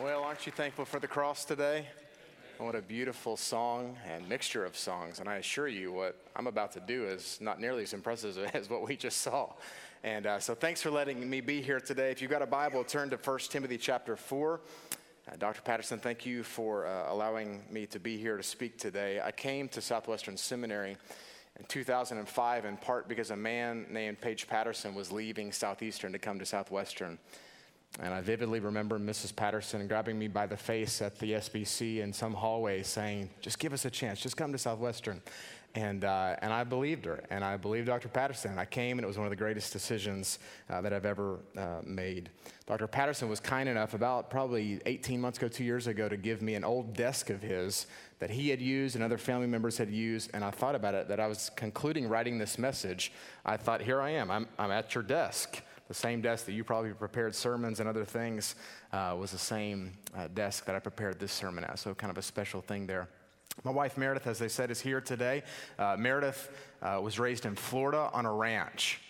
Well, aren't you thankful for the cross today? What a beautiful song and mixture of songs. And I assure you, what I'm about to do is not nearly as impressive as what we just saw. And uh, so thanks for letting me be here today. If you've got a Bible, turn to 1 Timothy chapter 4. Uh, Dr. Patterson, thank you for uh, allowing me to be here to speak today. I came to Southwestern Seminary in 2005 in part because a man named Paige Patterson was leaving Southeastern to come to Southwestern. And I vividly remember Mrs. Patterson grabbing me by the face at the SBC in some hallway saying, just give us a chance, just come to Southwestern. And, uh, and I believed her, and I believed Dr. Patterson. I came, and it was one of the greatest decisions uh, that I've ever uh, made. Dr. Patterson was kind enough, about probably 18 months ago, two years ago, to give me an old desk of his that he had used and other family members had used. And I thought about it that I was concluding writing this message. I thought, here I am, I'm, I'm at your desk. The same desk that you probably prepared sermons and other things uh, was the same uh, desk that I prepared this sermon at. So, kind of a special thing there. My wife Meredith, as they said, is here today. Uh, Meredith uh, was raised in Florida on a ranch.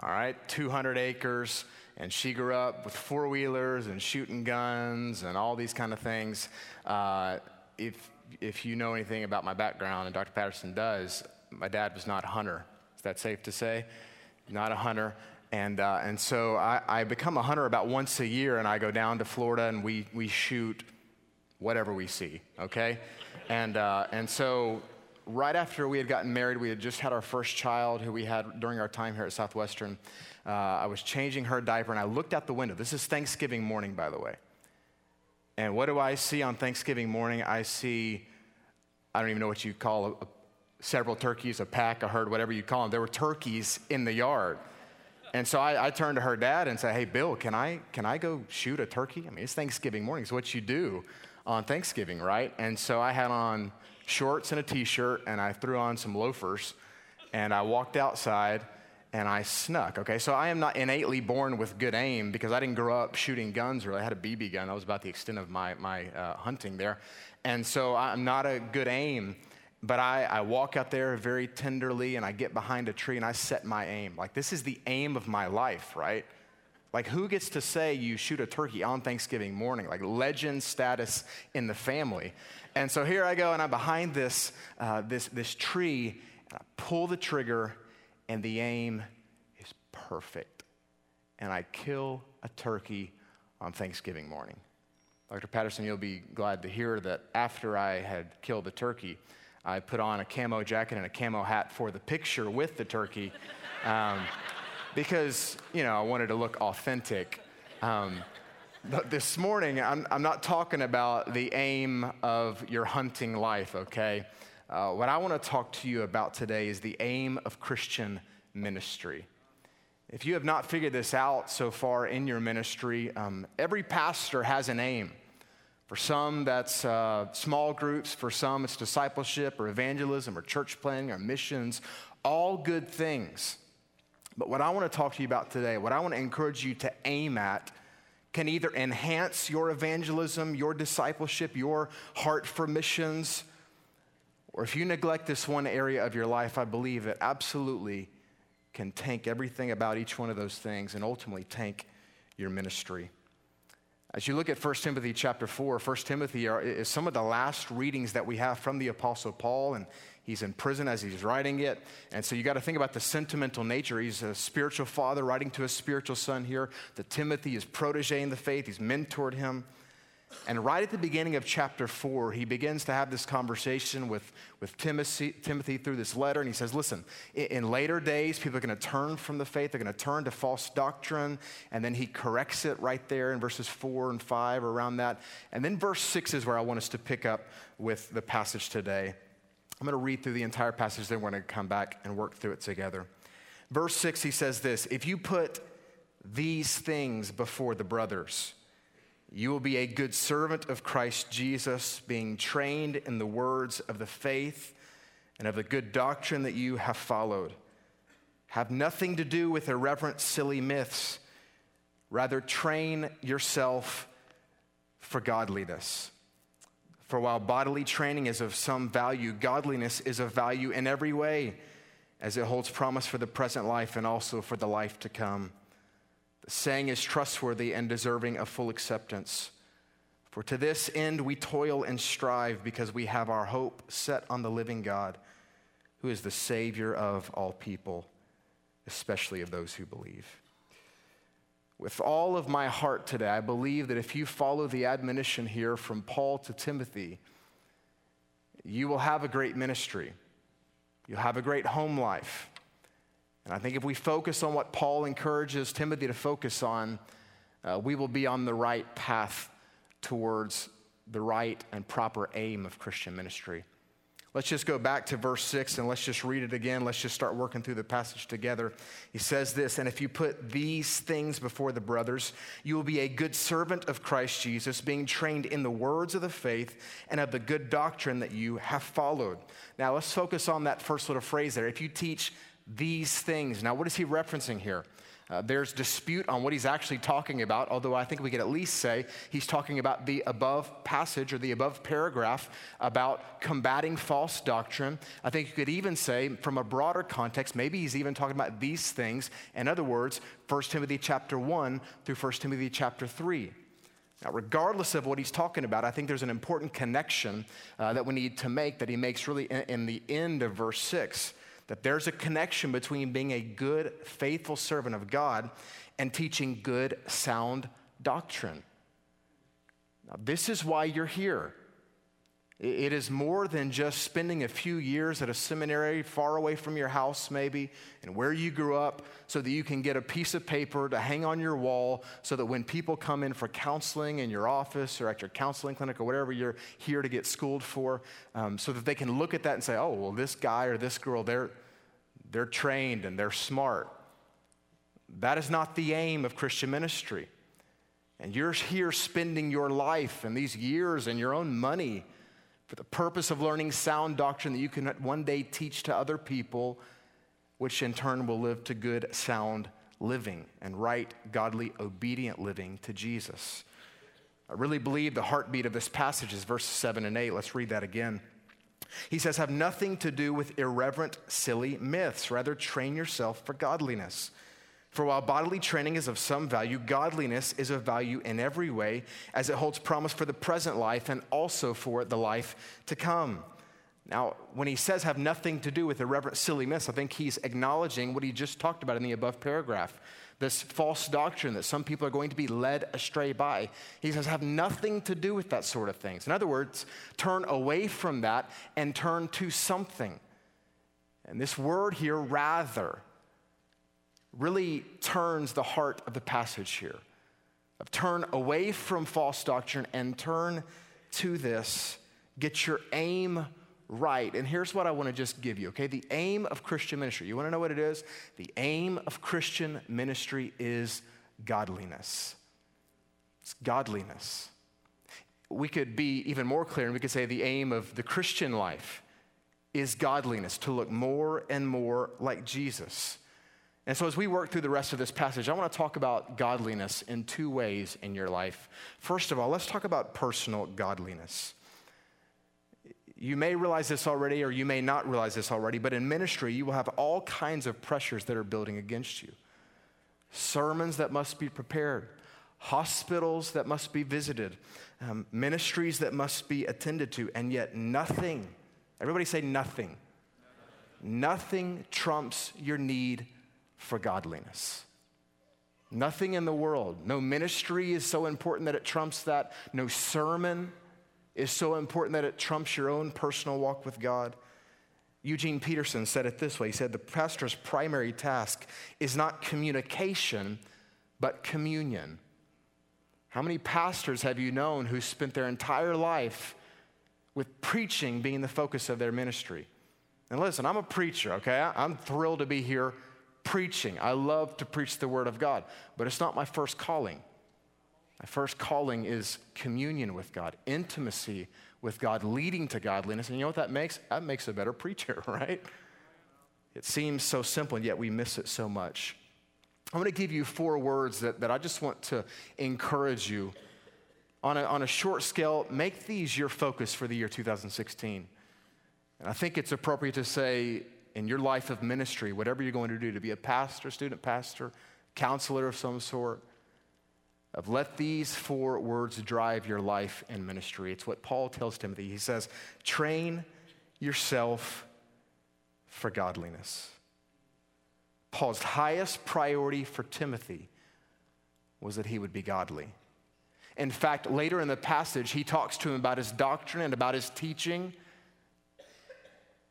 All right, 200 acres, and she grew up with four wheelers and shooting guns and all these kind of things. Uh, if if you know anything about my background, and Dr. Patterson does, my dad was not a hunter. Is that safe to say? Not a hunter. And, uh, and so I, I, become a hunter about once a year, and I go down to Florida and we, we shoot whatever we see, okay? And, uh, and so right after we had gotten married, we had just had our first child who we had during our time here at Southwestern. Uh, I was changing her diaper, and I looked out the window. This is Thanksgiving morning, by the way. And what do I see on Thanksgiving morning? I see, I don't even know what you call a, a, several turkeys, a pack, a herd, whatever you call them. There were turkeys in the yard. And so I, I, turned to her dad and said, Hey, Bill, can I, can I go shoot a turkey? I mean, it's Thanksgiving morning. It's what you do on Thanksgiving, right? And so I had on shorts and a t shirt, and I threw on some loafers, and I walked outside and I snuck. Okay, so I am not innately born with good aim because I didn't grow up shooting guns really. I had a BB gun, that was about the extent of my, my uh, hunting there. And so I'm not a good aim. But I, I walk out there very tenderly and I get behind a tree and I set my aim. Like, this is the aim of my life, right? Like, who gets to say you shoot a turkey on Thanksgiving morning? Like, legend status in the family. And so here I go, and I'm behind this, uh, this, this tree, and I pull the trigger, and the aim is perfect. And I kill a turkey on Thanksgiving morning. Dr. Patterson, you'll be glad to hear that after I had killed the turkey, I put on a camo jacket and a camo hat for the picture with the turkey um, because, you know, I wanted to look authentic. Um, but this morning, I'm, I'm, not talking about the aim of your hunting life, okay? Uh, what I want to talk to you about today is the aim of Christian ministry. If you have not figured this out so far in your ministry, um, every pastor has an aim. For some, that's uh, small groups. For some, it's discipleship or evangelism or church planning or missions. All good things. But what I want to talk to you about today, what I want to encourage you to aim at, can either enhance your evangelism, your discipleship, your heart for missions, or if you neglect this one area of your life, I believe it absolutely can tank everything about each one of those things and ultimately tank your ministry. As you look at 1 Timothy chapter 4, 1 Timothy are, is some of the last readings that we have from the Apostle Paul, and he's in prison as he's writing it. And so you got to think about the sentimental nature. He's a spiritual father writing to a spiritual son here. The Timothy is protege in the faith, he's mentored him. And right at the beginning of chapter four, he begins to have this conversation with, with Timothy, Timothy through this letter. And he says, Listen, in, in later days, people are going to turn from the faith, they're going to turn to false doctrine. And then he corrects it right there in verses four and five, around that. And then verse six is where I want us to pick up with the passage today. I'm going to read through the entire passage, then we're going to come back and work through it together. Verse six, he says this If you put these things before the brothers, you will be a good servant of Christ Jesus, being trained in the words of the faith and of the good doctrine that you have followed. Have nothing to do with irreverent, silly myths. Rather, train yourself for godliness. For while bodily training is of some value, godliness is of value in every way, as it holds promise for the present life and also for the life to come saying is trustworthy and deserving of full acceptance. For to this end we toil and strive because we have our hope set on the living God, who is the Savior of all people, especially of those who believe. With all of my heart today, I believe that if you follow the admonition here from Paul to Timothy, you will have a great ministry. You'll have a great home life. And I think if we focus on what Paul encourages Timothy to focus on, uh, we will be on the right path towards the right and proper aim of Christian ministry. Let's just go back to verse 6 and let's just read it again. Let's just start working through the passage together. He says this And if you put these things before the brothers, you will be a good servant of Christ Jesus, being trained in the words of the faith and of the good doctrine that you have followed. Now, let's focus on that first little phrase there. If you teach these things. Now, what is he referencing here? Uh, there's dispute on what he's actually talking about, although I think we could at least say he's talking about the above passage or the above paragraph about combating false doctrine. I think you could even say, from a broader context, maybe he's even talking about these things. In other words, 1 Timothy chapter 1 through 1 Timothy chapter 3. Now, regardless of what he's talking about, I think there's an important connection uh, that we need to make that he makes really in, in the end of verse 6 that there's a connection between being a good, faithful servant of God and teaching good, sound doctrine. Now, this is why you're here. It is more than just spending a few years at a seminary far away from your house, maybe, and where you grew up, so that you can get a piece of paper to hang on your wall so that when people come in for counseling in your office or at your counseling clinic or whatever you're here to get schooled for, um, so that they can look at that and say, oh, well, this guy or this girl, they're, they're trained and they're smart. That is not the aim of Christian ministry. And you're here spending your life and these years and your own money for the purpose of learning sound doctrine that you can one day teach to other people, which in turn will live to good, sound living and right, godly, obedient living to Jesus. I really believe the heartbeat of this passage is verses 7 and 8. Let's read that again. He says, Have nothing to do with irreverent, silly myths. Rather, train yourself for godliness. For while bodily training is of some value, godliness is of value in every way, as it holds promise for the present life and also for the life to come. Now, when he says have nothing to do with irreverent, silly myths, I think he's acknowledging what he just talked about in the above paragraph this false doctrine that some people are going to be led astray by. He says, have nothing to do with that sort of things. In other words, turn away from that and turn to something. And this word here, rather, really turns the heart of the passage here. Of turn away from false doctrine and turn to this. Get your aim right. And here's what I want to just give you, okay? The aim of Christian ministry. You want to know what it is? The aim of Christian ministry is godliness. It's godliness. We could be even more clear and we could say the aim of the Christian life is godliness, to look more and more like Jesus. And so, as we work through the rest of this passage, I want to talk about godliness in two ways in your life. First of all, let's talk about personal godliness. You may realize this already, or you may not realize this already, but in ministry, you will have all kinds of pressures that are building against you sermons that must be prepared, hospitals that must be visited, um, ministries that must be attended to, and yet nothing, everybody say nothing, nothing trumps your need for godliness. Nothing in the world, no ministry is so important that it trumps that, no sermon is so important that it trumps your own personal walk with God. Eugene Peterson said it this way He said, The pastor's primary task is not communication, but communion. How many pastors have you known who spent their entire life with preaching being the focus of their ministry? And listen, I'm a preacher, okay? I'm thrilled to be here preaching. I love to preach the Word of God, but it's not my first calling. My first calling is communion with God, intimacy with God, leading to godliness. And you know what that makes? That makes a better preacher, right? It seems so simple, and yet we miss it so much. I'm going to give you four words that, that I just want to encourage you. On a, on a short scale, make these your focus for the year 2016. And I think it's appropriate to say, in your life of ministry, whatever you're going to do, to be a pastor, student pastor, counselor of some sort, of let these four words drive your life and ministry. It's what Paul tells Timothy. He says, train yourself for godliness. Paul's highest priority for Timothy was that he would be godly. In fact, later in the passage, he talks to him about his doctrine and about his teaching.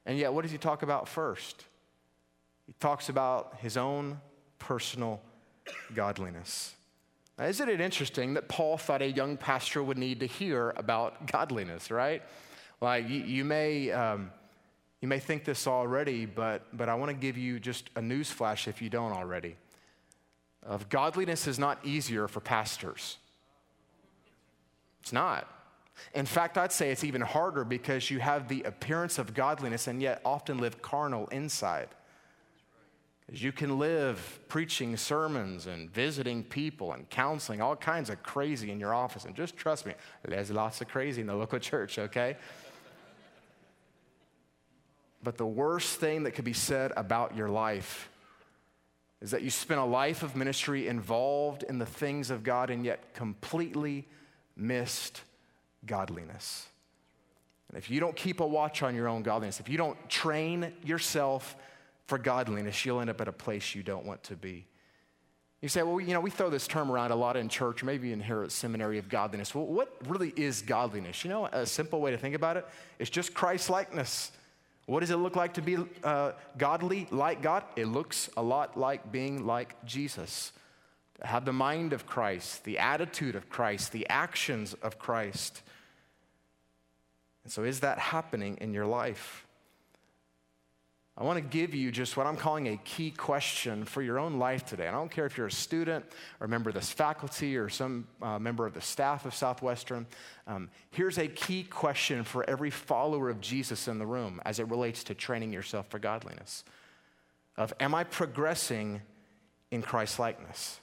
And yet, what does he talk about first? He talks about his own personal godliness. Now, isn't it interesting that Paul thought a young pastor would need to hear about godliness, right? Like, you, you may. Um, you may think this already, but, but I want to give you just a news flash if you don't already. Of godliness is not easier for pastors. It's not. In fact, I'd say it's even harder because you have the appearance of godliness and yet often live carnal inside. Because you can live preaching sermons and visiting people and counseling, all kinds of crazy in your office. And just trust me, there's lots of crazy in the local church, okay? But the worst thing that could be said about your life is that you spent a life of ministry involved in the things of God and yet completely missed godliness. And if you don't keep a watch on your own godliness, if you don't train yourself for godliness, you'll end up at a place you don't want to be. You say, well, you know, we throw this term around a lot in church, maybe in here at seminary of godliness. Well, what really is godliness? You know, a simple way to think about it, it is just Christ likeness. What does it look like to be uh, godly, like God? It looks a lot like being like Jesus. Have the mind of Christ, the attitude of Christ, the actions of Christ. And so, is that happening in your life? I want to give you just what I'm calling a key question for your own life today. I don't care if you're a student or a member of this faculty or some uh, member of the staff of Southwestern. Um, here's a key question for every follower of Jesus in the room as it relates to training yourself for godliness. Of am I progressing in Christ likeness?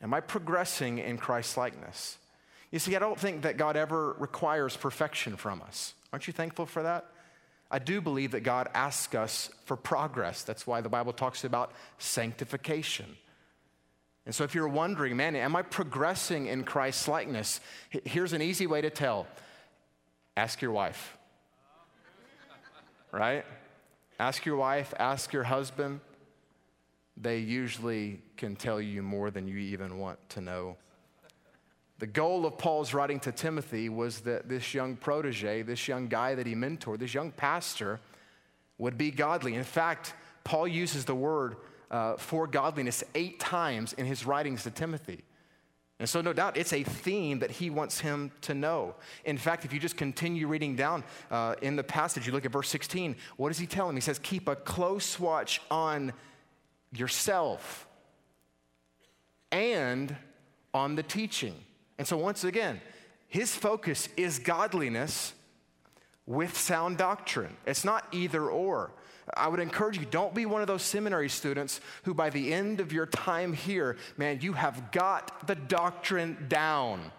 Am I progressing in Christ likeness? You see, I don't think that God ever requires perfection from us. Aren't you thankful for that? I do believe that God asks us for progress. That's why the Bible talks about sanctification. And so, if you're wondering, man, am I progressing in Christ's likeness? Here's an easy way to tell ask your wife. Right? Ask your wife, ask your husband. They usually can tell you more than you even want to know. The goal of Paul's writing to Timothy was that this young protege, this young guy that he mentored, this young pastor, would be godly. In fact, Paul uses the word uh, for godliness eight times in his writings to Timothy. And so, no doubt, it's a theme that he wants him to know. In fact, if you just continue reading down uh, in the passage, you look at verse 16, what does he tell him? He says, Keep a close watch on yourself and on the teaching. And so, once again, his focus is godliness with sound doctrine. It's not either or. I would encourage you, don't be one of those seminary students who, by the end of your time here, man, you have got the doctrine down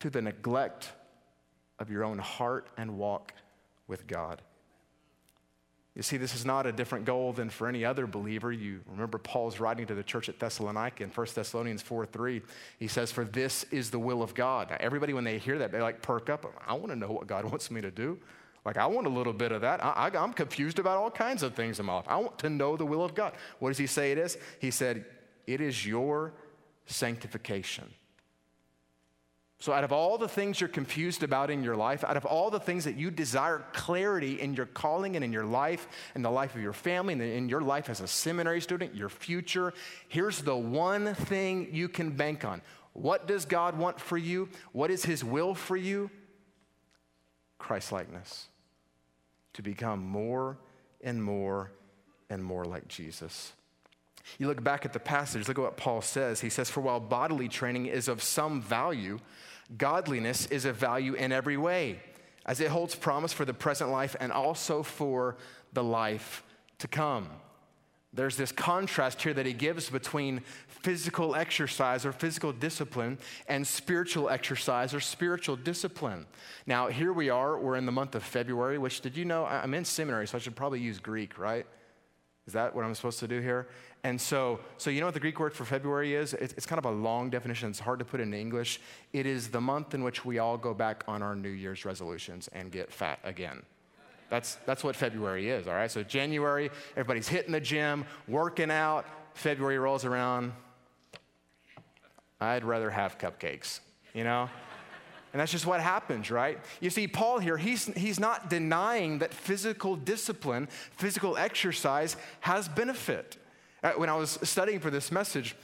to the neglect of your own heart and walk with God. You see, this is not a different goal than for any other believer. You remember Paul's writing to the church at Thessalonica in 1 Thessalonians 4 3. He says, For this is the will of God. Now, everybody, when they hear that, they like perk up. I want to know what God wants me to do. Like, I want a little bit of that. I, am confused about all kinds of things in my life. I want to know the will of God. What does he say it is? He said, It is your sanctification. So, out of all the things you're confused about in your life, out of all the things that you desire clarity in your calling and in your life, in the life of your family, and in your life as a seminary student, your future, here's the one thing you can bank on. What does God want for you? What is His will for you? Christ likeness. To become more and more and more like Jesus. You look back at the passage, look at what Paul says. He says, For while bodily training is of some value, Godliness is a value in every way, as it holds promise for the present life and also for the life to come. There's this contrast here that he gives between physical exercise or physical discipline and spiritual exercise or spiritual discipline. Now, here we are, we're in the month of February, which did you know? I'm in seminary, so I should probably use Greek, right? Is that what I'm supposed to do here? And so, so you know what the Greek word for February is? It's, it's kind of a long definition. It's hard to put in English. It is the month in which we all go back on our New Year's resolutions and get fat again. That's, that's what February is, all right? So January, everybody's hitting the gym, working out. February rolls around. I'd rather have cupcakes, you know? And that's just what happens, right? You see, Paul here, he's, he's not denying that physical discipline, physical exercise has benefit. Uh, when I was studying for this message,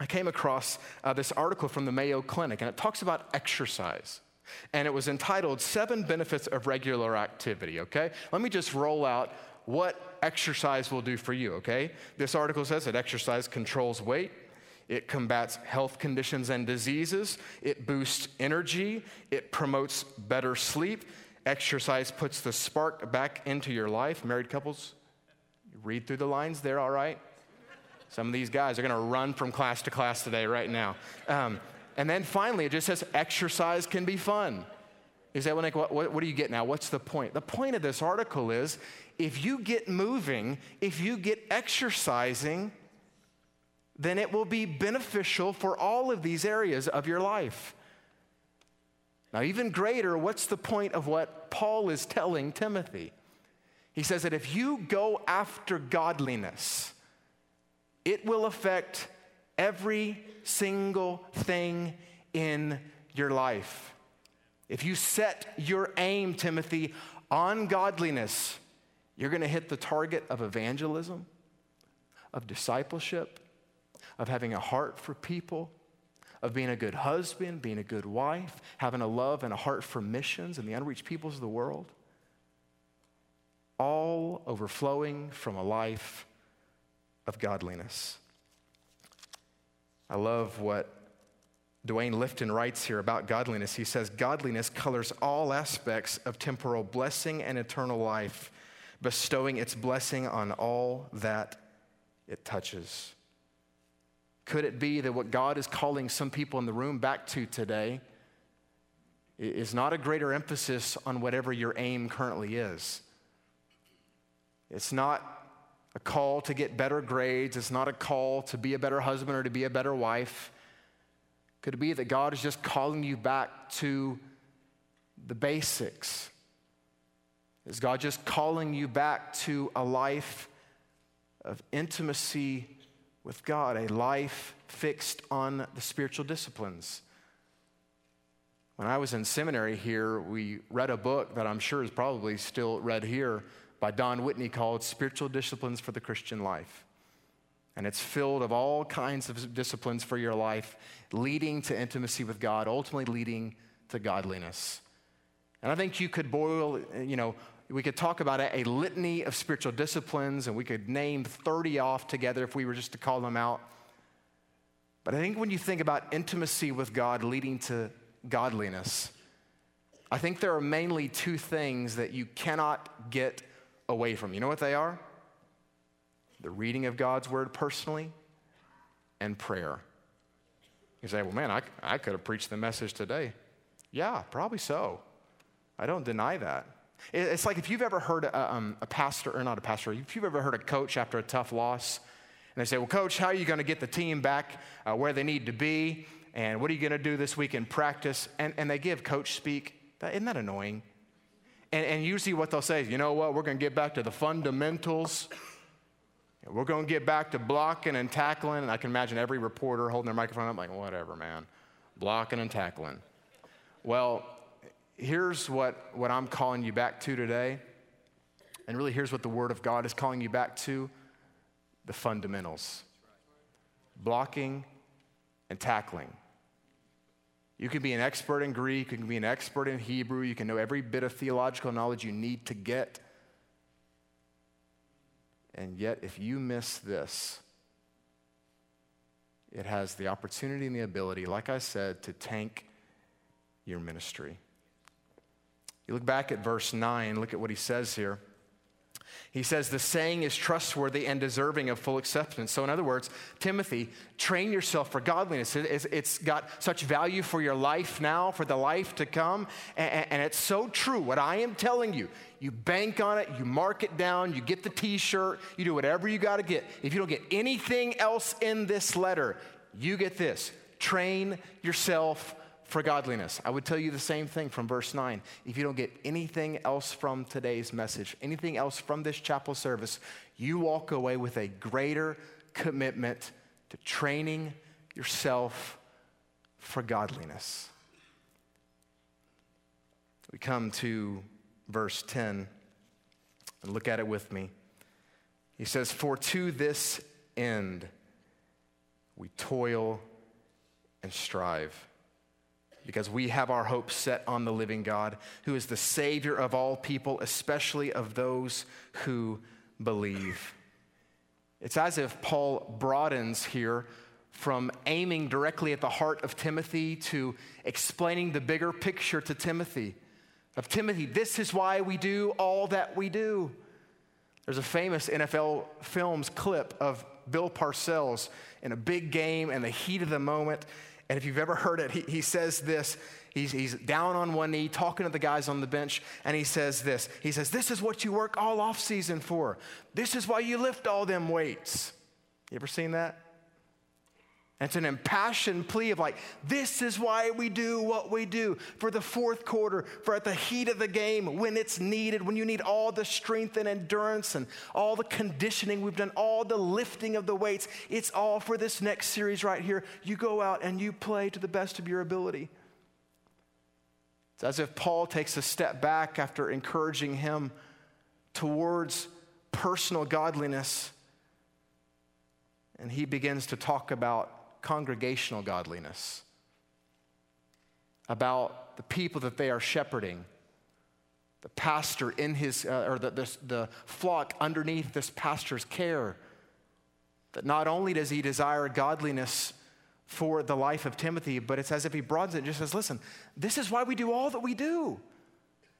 I came across uh, this article from the Mayo Clinic, and it talks about exercise. And it was entitled Seven Benefits of Regular Activity, okay? Let me just roll out what exercise will do for you, okay? This article says that exercise controls weight, it combats health conditions and diseases. It boosts energy. It promotes better sleep. Exercise puts the spark back into your life. Married couples, read through the lines there, all right? Some of these guys are going to run from class to class today, right now. Um, and then finally, it just says exercise can be fun. Well, Nick, what, what, what do you get now? What's the point? The point of this article is if you get moving, if you get exercising, then it will be beneficial for all of these areas of your life. Now, even greater, what's the point of what Paul is telling Timothy? He says that if you go after godliness, it will affect every single thing in your life. If you set your aim, Timothy, on godliness, you're going to hit the target of evangelism, of discipleship, of having a heart for people, of being a good husband, being a good wife, having a love and a heart for missions and the unreached peoples of the world, all overflowing from a life of godliness. I love what Duane Litfin writes here about godliness. He says, Godliness colors all aspects of temporal blessing and eternal life, bestowing its blessing on all that it touches. Could it be that what God is calling some people in the room back to today is not a greater emphasis on whatever your aim currently is? It's not a call to get better grades, it's not a call to be a better husband or to be a better wife. Could it be that God is just calling you back to the basics? Is God just calling you back to a life of intimacy with God, a life fixed on the spiritual disciplines. When I was in seminary here, we read a book that I'm sure is probably still read here by Don Whitney called Spiritual Disciplines for the Christian Life. And it's filled of all kinds of disciplines for your life, leading to intimacy with God, ultimately leading to godliness. And I think you could boil, you know, we could talk about a, a, litany of spiritual disciplines and we could name 30 off together if we were just to call them out. But I think when you think about intimacy with God leading to godliness, I think there are mainly two things that you cannot get away from. You know what they are? The reading of God's word personally and prayer. You say, well, man, I, I could have preached the message today. Yeah, probably so. I don't deny that. It's like if you've ever heard a, um, a pastor, or not a pastor, if you've ever heard a coach after a tough loss, and they say, Well, coach, how are you going to get the team back uh, where they need to be? And what are you going to do this week in practice? And, and they give coach speak. Isn't that annoying? And, and usually what they'll say is, You know what? We're going to get back to the fundamentals. We're going to get back to blocking and tackling. And I can imagine every reporter holding their microphone up, like, Whatever, man. Blocking and tackling. Well, here's what, what I'm calling you back to today. And really, here's what the Word of God is calling you back to the fundamentals blocking and tackling. You can be an expert in Greek, you can be an expert in Hebrew, you can know every bit of theological knowledge you need to get. And yet, if you miss this, it has the opportunity and the ability, like I said, to tank your ministry. You look back at verse 9, look at what he says here. He says the saying is trustworthy and deserving of full acceptance. So, in other words, Timothy, train yourself for godliness. It's got such value for your life now, for the life to come. And it's so true. What I am telling you, you bank on it, you mark it down, you get the t shirt, you do whatever you got to get. If you don't get anything else in this letter, you get this train yourself for godliness. I would tell you the same thing from verse 9. If you don't get anything else from today's message, anything else from this chapel service, you walk away with a greater commitment to training yourself for godliness. We come to verse 10 and look at it with me. He says, For to this end we toil and strive because we have our hope set on the living God, who is the Savior of all people, especially of those who believe. It's as if Paul broadens here from aiming directly at the heart of Timothy to explaining the bigger picture to Timothy. Of Timothy, this is why we do all that we do. There's a famous NFL Films clip of Bill Parcells in a big game and the heat of the moment and if you've ever heard it, he, he says this. He's, he's down on one knee talking to the guys on the bench, and he says this. He says, This is what you work all off season for. This is why you lift all them weights. You ever seen that? It's an impassioned plea of like, this is why we do what we do for the fourth quarter, for at the heat of the game, when it's needed, when you need all the strength and endurance and all the conditioning we've done, all the lifting of the weights. It's all for this next series right here. You go out and you play to the best of your ability. It's as if Paul takes a step back after encouraging him towards personal godliness. And he begins to talk about congregational godliness, about the people that they are shepherding, the pastor in his, uh, or the, the, the flock underneath this pastor's care. That not only does he desire godliness for the life of Timothy, but it's as if he broadens it and just says, listen, this is why we do all that we do.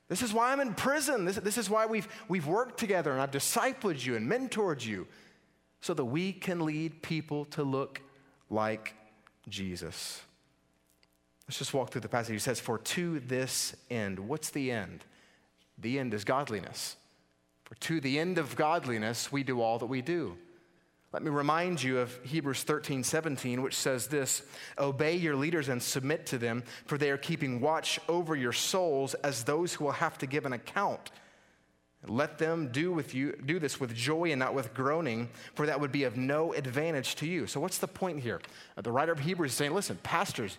This is why I'm in prison. This, this is why we've, we've worked together and I've discipled you and mentored you so that we can lead people to look like Jesus. Let's just walk through the passage. He says, For to this end, what's the end? The end is godliness. For to the end of godliness, we do all that we do. Let me remind you of Hebrews 13, 17, which says this Obey your leaders and submit to them, for they are keeping watch over your souls as those who will have to give an account. Let them do, with you, do this with joy and not with groaning, for that would be of no advantage to you. So, what's the point here? Uh, the writer of Hebrews is saying, listen, pastors,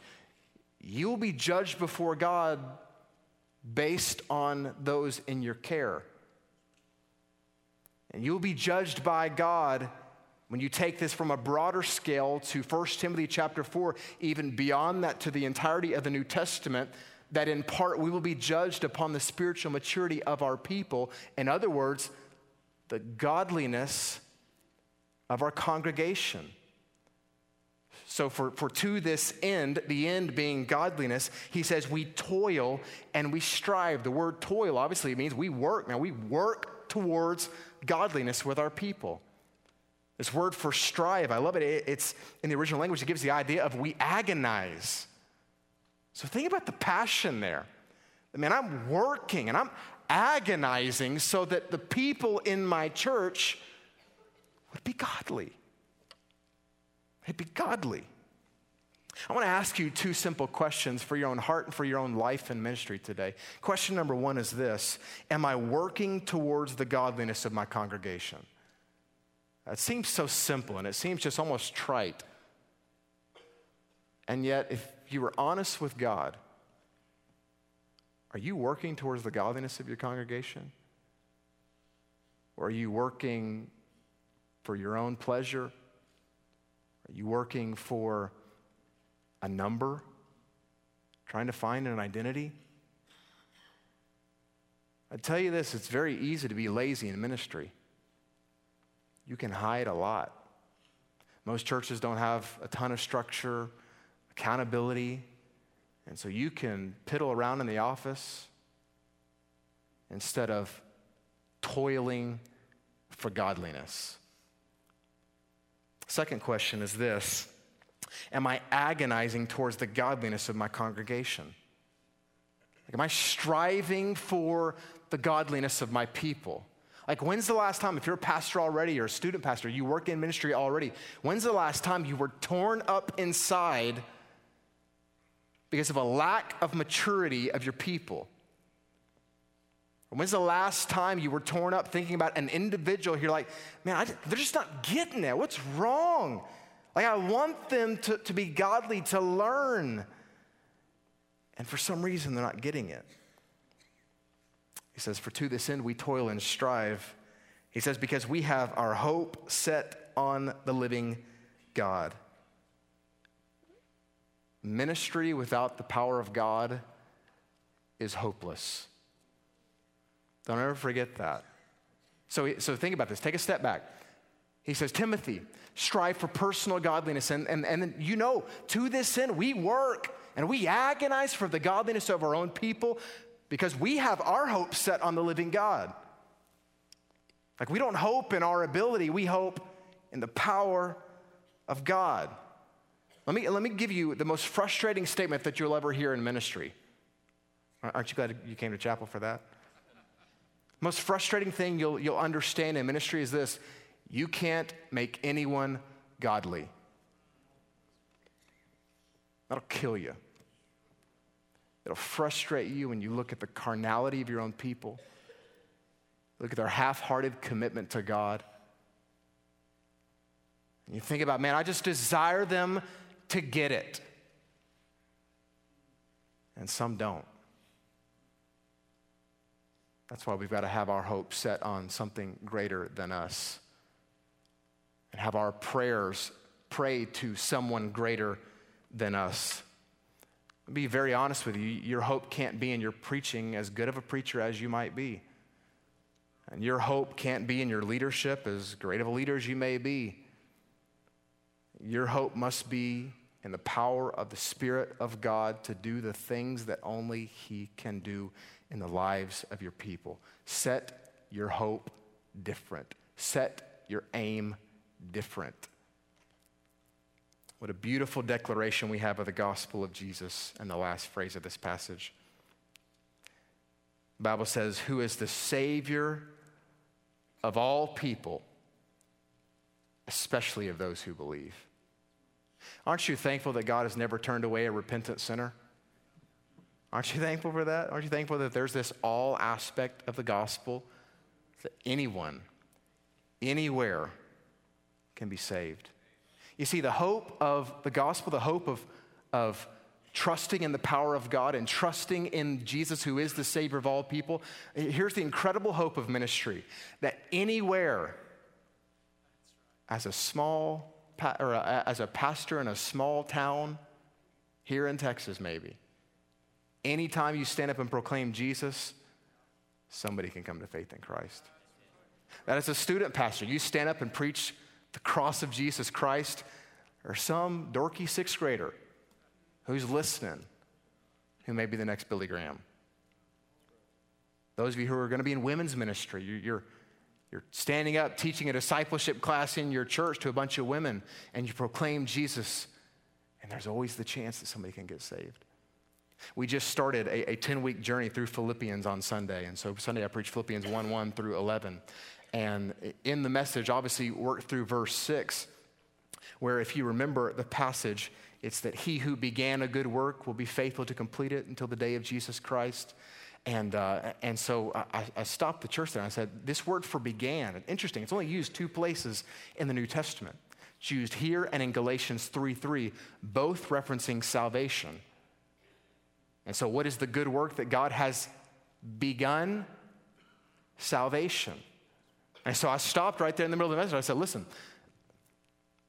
you will be judged before God based on those in your care. And you'll be judged by God when you take this from a broader scale to 1 Timothy chapter 4, even beyond that to the entirety of the New Testament that in part we will be judged upon the spiritual maturity of our people. In other words, the godliness of our congregation. So, for, for to this end, the end being godliness, he says we toil and we strive. The word toil obviously means we work. Now, we work towards godliness with our people. This word for strive, I love it. It's in the original language, it gives the idea of we agonize. So think about the passion there. I mean, I'm working and I'm agonizing so that the people in my church would be godly. They'd be godly. I want to ask you two simple questions for your own heart and for your own life and ministry today. Question number one is this Am I working towards the godliness of my congregation? That seems so simple and it seems just almost trite. And yet, if you were honest with God, are you working towards the godliness of your congregation? Or are you working for your own pleasure? Are you working for a number? Trying to find an identity? I tell you this, it's very easy to be lazy in ministry. You can hide a lot. Most churches don't have a ton of structure accountability. And so you can piddle around in the office instead of toiling for godliness. Second question is this Am I agonizing towards the godliness of my congregation? Like, am I striving for the godliness of my people? Like, when's the last time, if you're a pastor already or a student pastor, you work in ministry already, when's the last time you were torn up inside because of a lack of maturity of your people? When's the last time you were torn up thinking about an individual? You're like, man, I, they're just not getting it. What's wrong? Like, I want them to, to be godly, to learn. And for some reason, they're not getting it. He says, For to this end we toil and strive. He says, Because we have our hope set on the living God. Ministry without the power of God is hopeless. Don't ever forget that. So, so think about this. Take a step back. He says, Timothy, strive for personal godliness. And, and, and then, you know, to this end, we work and we agonize for the godliness of our own people because we have our hope set on the living God. Like, we don't hope in our ability, we hope in the power of God. Let me, let me give you the most frustrating statement that you'll ever hear in ministry. Aren't you glad you came to chapel for that? Most frustrating thing you'll, you'll understand in ministry is this you can't make anyone godly. That'll kill you. It'll frustrate you when you look at the carnality of your own people, look at their half hearted commitment to God. And you think about, man, I just desire them to get it. And some don't. That's why we've got to have our hope set on something greater than us and have our prayers pray to someone greater than us. I'll be very honest with you, your hope can't be in your preaching as good of a preacher as you might be. And your hope can't be in your leadership, as great of a leader as you may be. Your hope must be in the power of the Spirit of God to do the things that only He can do in the lives of your people. Set your hope different, set your aim different. What a beautiful declaration we have of the gospel of Jesus in the last phrase of this passage. The Bible says, Who is the Savior of all people, especially of those who believe. Aren't you thankful that God has never turned away a repentant sinner? Aren't you thankful for that? Aren't you thankful that there's this all aspect of the gospel that anyone, anywhere, can be saved? You see, the hope of the gospel, the hope of, of trusting in the power of God and trusting in Jesus, who is the Savior of all people, here's the incredible hope of ministry that anywhere, as a small, or uh, as a pastor in a small town here in Texas, maybe, anytime you stand up and proclaim Jesus, somebody can come to faith in Christ. That as a student pastor, you stand up and preach the cross of Jesus Christ, or some dorky sixth grader who's listening, who may be the next Billy Graham. Those of you who are going to be in women's ministry, you're, you're standing up teaching a discipleship class in your church to a bunch of women, and you proclaim Jesus, and there's always the chance that somebody can get saved. We just started a 10 week journey through Philippians on Sunday. And so Sunday I preached Philippians 1 1 through 11. And in the message, obviously, worked through verse 6, where if you remember the passage, it's that he who began a good work will be faithful to complete it until the day of Jesus Christ. And, uh, and so I, I, stopped the church there and I said, This word for began, interesting, it's only used two places in the New Testament. It's used here and in Galatians 3 3, both referencing salvation. And so, what is the good work that God has begun? Salvation. And so I stopped right there in the middle of the message. I said, Listen,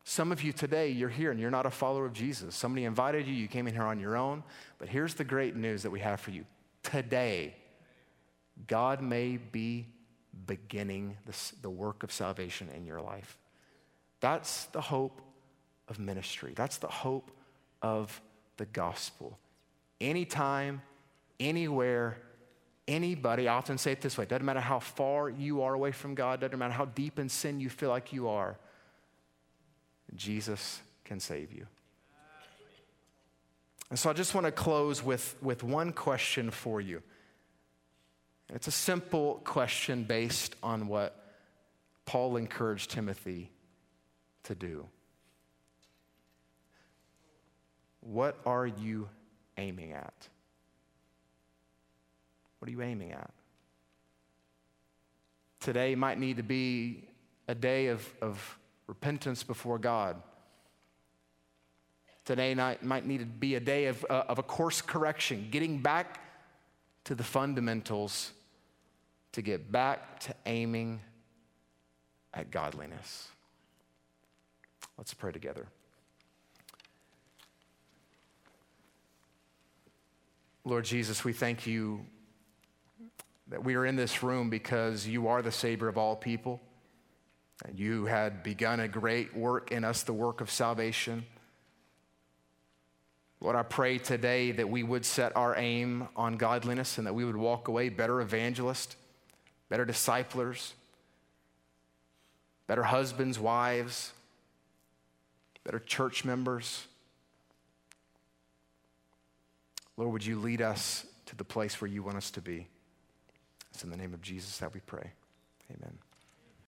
some of you today, you're here and you're not a follower of Jesus. Somebody invited you, you came in here on your own. But here's the great news that we have for you. Today, God may be beginning this, the work of salvation in your life. That's the hope of ministry. That's the hope of the gospel. Anytime, anywhere, anybody, I often say it this way, doesn't matter how far you are away from God, doesn't matter how deep in sin you feel like you are, Jesus can save you. And so I just want to close with, with one question for you. It's a simple question based on what Paul encouraged Timothy to do. What are you aiming at? What are you aiming at? Today might need to be a day of, of repentance before God. Today night might need to be a day of, uh, of a course correction, getting back to the fundamentals to get back to aiming at godliness. Let's pray together. Lord Jesus, we thank you that we are in this room because you are the Savior of all people. And you had begun a great work in us, the work of salvation. Lord, I pray today that we would set our aim on godliness and that we would walk away better evangelists, better disciplers, better husbands, wives, better church members. Lord, would you lead us to the place where you want us to be? It's in the name of Jesus that we pray. Amen.